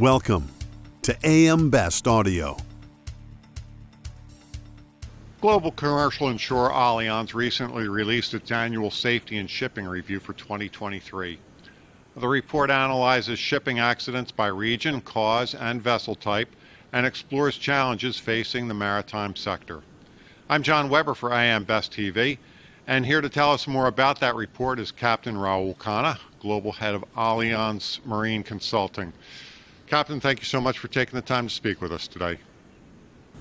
Welcome to AM Best Audio. Global commercial insurer Allianz recently released its annual safety and shipping review for 2023. The report analyzes shipping accidents by region, cause, and vessel type and explores challenges facing the maritime sector. I'm John Weber for AM Best TV, and here to tell us more about that report is Captain Rahul Khanna, Global Head of Allianz Marine Consulting. Captain, thank you so much for taking the time to speak with us today.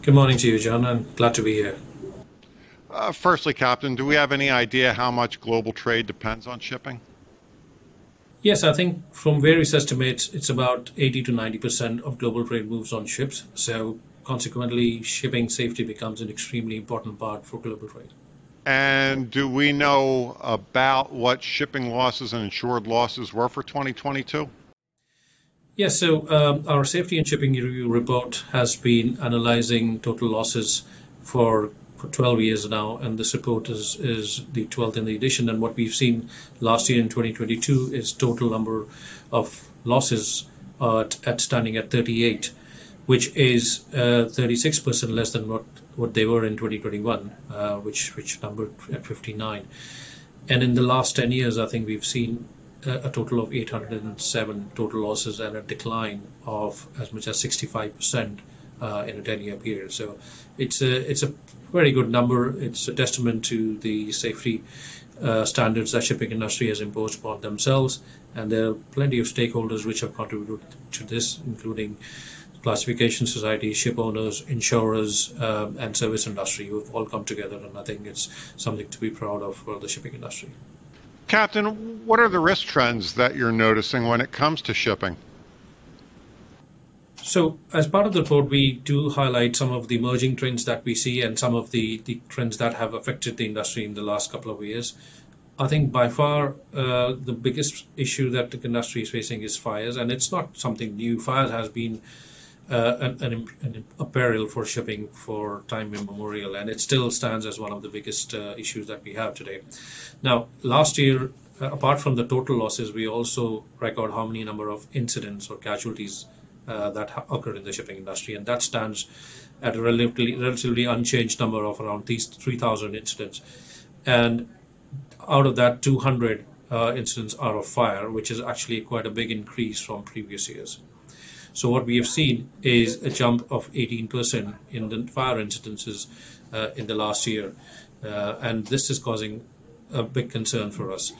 Good morning to you, John. I'm glad to be here. Uh, firstly, Captain, do we have any idea how much global trade depends on shipping? Yes, I think from various estimates, it's about 80 to 90% of global trade moves on ships. So, consequently, shipping safety becomes an extremely important part for global trade. And do we know about what shipping losses and insured losses were for 2022? Yes, so um, our safety and shipping review report has been analyzing total losses for for 12 years now, and this report is, is the 12th in the edition. And what we've seen last year in 2022 is total number of losses uh, at, at standing at 38, which is uh, 36% less than what, what they were in 2021, uh, which which numbered at 59. And in the last 10 years, I think we've seen a, total of 807 total losses and a decline of as much as 65% uh, in a 10 year period. So it's a, it's a very good number. It's a testament to the safety uh, standards that shipping industry has imposed upon themselves, and there are plenty of stakeholders which have contributed to this, including classification societies, ship owners, insurers, um, and service industry who have all come together, and I think it's something to be proud of for the shipping industry. Captain, what are the risk trends that you're noticing when it comes to shipping? So, as part of the report, we do highlight some of the emerging trends that we see and some of the, the trends that have affected the industry in the last couple of years. I think by far uh, the biggest issue that the industry is facing is fires, and it's not something new. Fires has been uh, an, an, an, for shipping for time immemorial, and it still stands as one of the biggest uh, issues that we have today. Now, last year, uh, apart from the total losses, we also record how many number of incidents or casualties uh, that ha- occurred in the shipping industry, and that stands at a relatively relatively unchanged number of around these 3,000 incidents. And out of that, 200 uh, incidents are of fire, which is actually quite a big increase from previous years. So what we have seen is a jump of 18% in the fire incidences uh, in the last year, uh, and this is causing a big concern for us.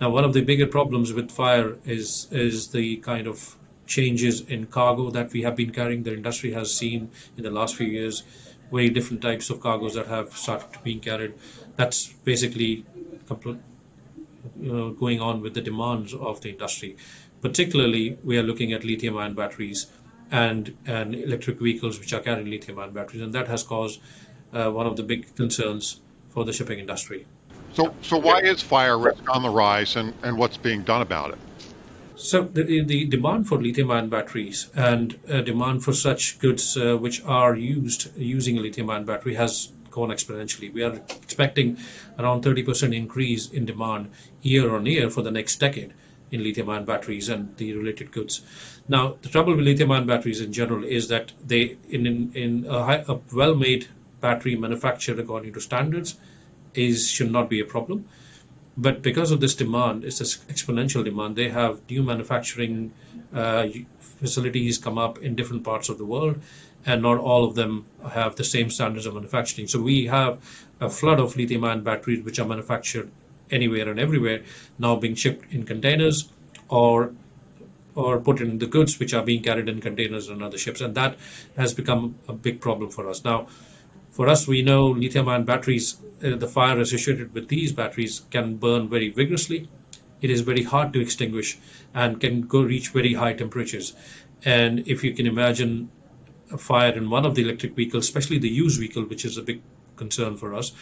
Now, one of the bigger problems with fire is is the kind of changes in cargo that we have been carrying. The industry has seen in the last few years very different types of cargoes that have started being carried. That's basically you know, going on with the demands of the industry. Particularly, we are looking at lithium ion batteries and, and electric vehicles which are carrying lithium ion batteries, and that has caused uh, one of the big concerns for the shipping industry. So, so why is fire risk on the rise, and, and what's being done about it? So the, the demand for lithium-ion batteries and uh, demand for such goods uh, which are used using a lithium-ion battery has gone exponentially. We are expecting around 30% increase in demand year on year for the next decade in lithium-ion batteries and the related goods. Now, the trouble with lithium-ion batteries in general is that they, in in, in a, a well-made battery manufactured according to standards, is should not be a problem but because of this demand, it's this exponential demand. They have new manufacturing uh, facilities come up in different parts of the world, and not all of them have the same standards of manufacturing. So we have a flood of lithium-ion batteries which are manufactured anywhere and everywhere now being shipped in containers or or put in the goods which are being carried in containers and other ships, and that has become a big problem for us now. For us, we know lithium-ion batteries uh, the fire associated with these batteries can burn very vigorously. It is very hard to extinguish and can go reach very high temperatures. And if you can imagine a fire in one of the electric vehicles, especially the used vehicle, which is a big concern for us,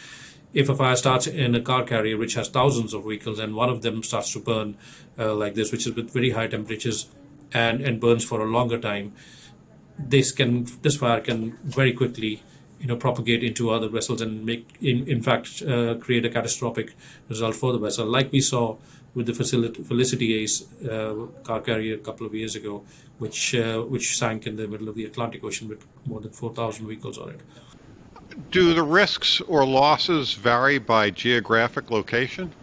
if a fire starts in a car carrier which has thousands of vehicles and one of them starts to burn uh, like this, which is with very high temperatures and, and burns for a longer time, this can this fire can very quickly you know propagate into other vessels and make in, in fact uh, create a catastrophic result for the vessel like we saw with the Felicity, Felicity Ace uh, car carrier a couple of years ago, which uh, which sank in the middle of the Atlantic Ocean with more than 4,000 vehicles on it. Do the risks or losses vary by geographic location?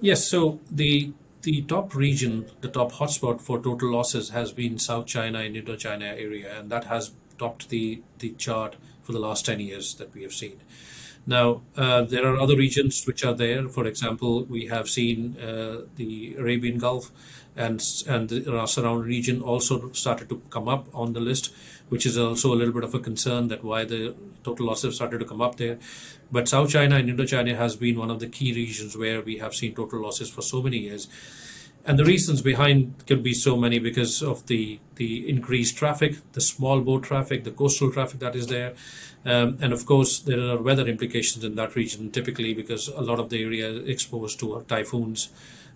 Yes. So the the top region, the top hotspot for total losses has been South China and Indochina area, and that has topped the the chart for the last 10 years that we have seen. Now, uh, there are other regions which are there. For example, we have seen uh, the Arabian Gulf and and the surrounding region also started to come up on the list, which is also a little bit of a concern that why the total losses started to come up there. But South China and Indochina has been one of the key regions where we have seen total losses for so many years. And the reasons behind could be so many because of the, the increased traffic, the small boat traffic, the coastal traffic that is there. Um, and of course, there are weather implications in that region, typically because a lot of the area is exposed to typhoons,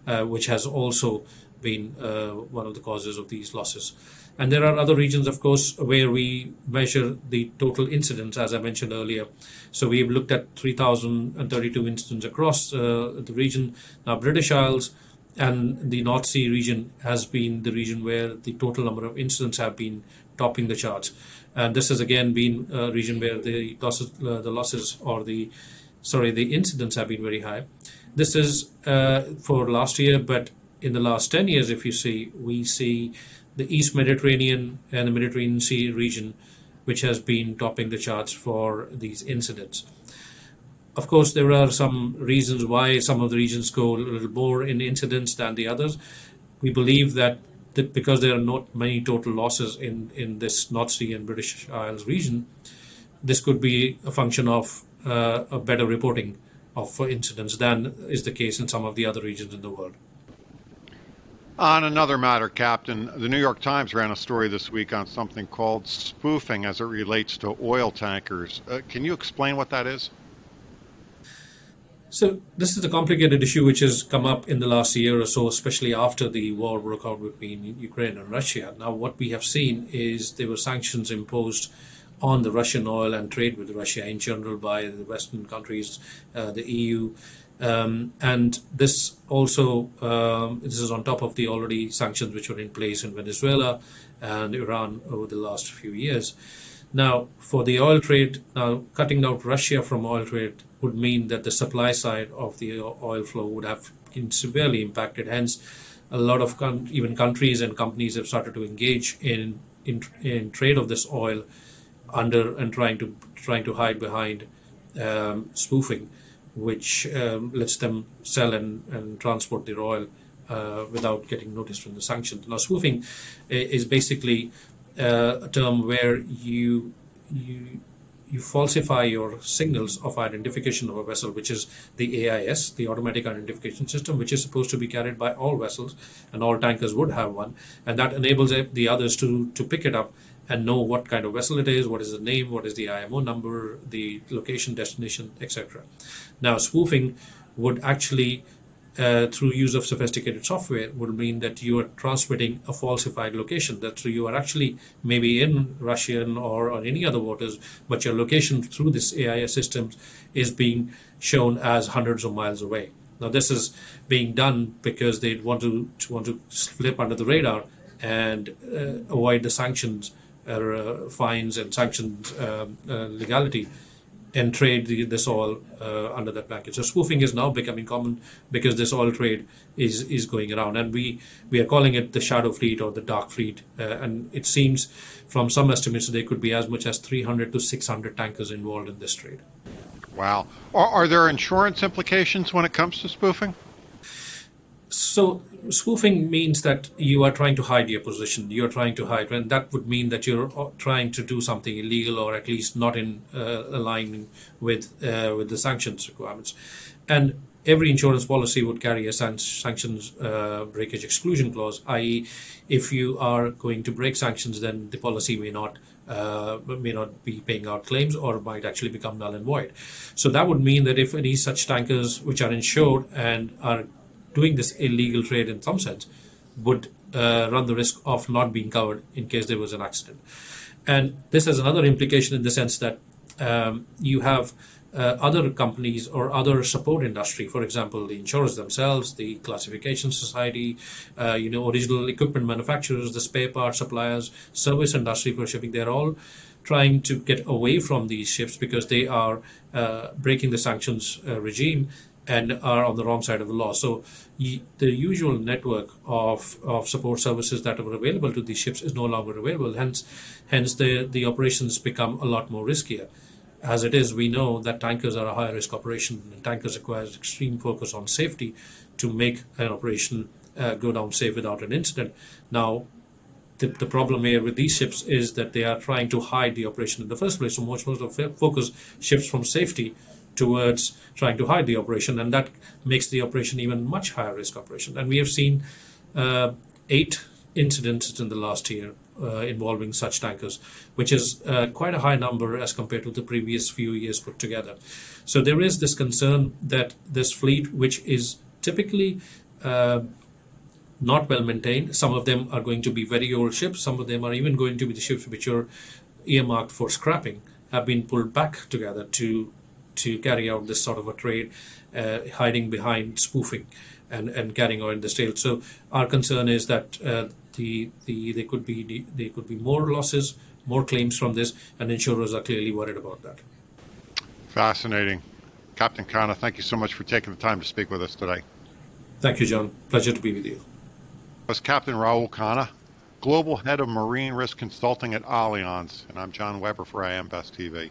uh, which has also been uh, one of the causes of these losses. And there are other regions, of course, where we measure the total incidents, as I mentioned earlier. So we've looked at 3,032 incidents across uh, the region. Now, British Isles and the North Sea region has been the region where the total number of incidents have been topping the charts. And this has again been a region where the losses, uh, the losses or the sorry, the incidents have been very high. This is uh, for last year, but in the last 10 years, if you see, we see the East Mediterranean and the Mediterranean Sea region, which has been topping the charts for these incidents. Of course, there are some reasons why some of the regions go a little more in incidents than the others. We believe that, because there are not many total losses in, in this North Sea and British Isles region, this could be a function of uh, a better reporting of incidents than is the case in some of the other regions in the world. On another matter, Captain, the New York Times ran a story this week on something called spoofing as it relates to oil tankers. Uh, can you explain what that is? So this is a complicated issue which has come up in the last year or so, especially after the war broke out between Ukraine and Russia. Now, what we have seen is there were sanctions imposed on the Russian oil and trade with Russia in general by the Western countries, uh, the EU, um, and this also um, this is on top of the already sanctions which were in place in Venezuela and Iran over the last few years. Now, for the oil trade, now cutting out Russia from oil trade would mean that the supply side of the oil flow would have been severely impacted. Hence, a lot of even countries and companies have started to engage in, in in trade of this oil under and trying to trying to hide behind um, spoofing, which um, lets them sell and, and transport their oil uh, without getting noticed from the sanctions. Now, spoofing is basically uh, a term where you you you falsify your signals of identification of a vessel, which is the AIS, the automatic identification system, which is supposed to be carried by all vessels, and all tankers would have one, and that enables the others to to pick it up and know what kind of vessel it is, what is the name, what is the IMO number, the location, destination, etc. Now, spoofing would actually uh, through use of sophisticated software would mean that you are transmitting a falsified location. That you are actually maybe in russian or on any other waters but your location through this ais systems is being shown as hundreds of miles away. Now this is being done because they want to, to want to slip under the radar and uh, avoid the sanctions uh, fines and sanctions um, uh, legality and trade the, this oil uh, under that blanket. So spoofing is now becoming common because this oil trade is is going around, and we we are calling it the shadow fleet or the dark fleet. Uh, and it seems, from some estimates, there could be as much as 300 to 600 tankers involved in this trade. Wow. Are, are there insurance implications when it comes to spoofing? So spoofing means that you are trying to hide your position. You're trying to hide, and that would mean that you're uh, trying to do something illegal or at least not in uh, alignment with uh, with the sanctions requirements. And every insurance policy would carry a san- sanctions uh, breakage exclusion clause, i.e., if you are going to break sanctions, then the policy may not. Uh, may not be paying out claims or might actually become null and void. So that would mean that if any such tankers which are insured and are doing this illegal trade in some sense would uh, run the risk of not being covered in case there was an accident. And this has another implication in the sense that um, you have uh, other companies or other support industry, for example, the insurers themselves, the classification society, uh, you know, original equipment manufacturers, the spare part suppliers, service industry for shipping, they're all trying to get away from these ships because they are uh, breaking the sanctions uh, regime and are on the wrong side of the law. So the usual network of, of support services that were available to these ships is no longer available. Hence, hence the, the operations become a lot more riskier. As it is, we know that tankers are a high risk operation, and tankers requires extreme focus on safety to make an operation uh, go down safe without an incident. Now, the, the problem here with these ships is that they are trying to hide the operation in the first place. So more of focus shifts from safety towards trying to hide the operation, and that makes the operation even much higher risk operation. And we have seen uh, eight incidents in the last year uh, involving such tankers, which is uh, quite a high number as compared to the previous few years put together. So there is this concern that this fleet, which is typically uh, not well maintained, some of them are going to be very old ships, some of them are even going to be the ships which are earmarked for scrapping, have been pulled back together to to carry out this sort of a trade, uh, hiding behind spoofing and, and carrying out the sale. So our concern is that uh, the the there could be there could be more losses, more claims from this, and insurers are clearly worried about that. Fascinating. Captain Khanna, thank you so much for taking the time to speak with us today. Thank you, John. Pleasure to be with you. Was Captain Rahul Khanna, Global Head of Marine Risk Consulting at Allianz, and I'm John Weber for AM Best TV.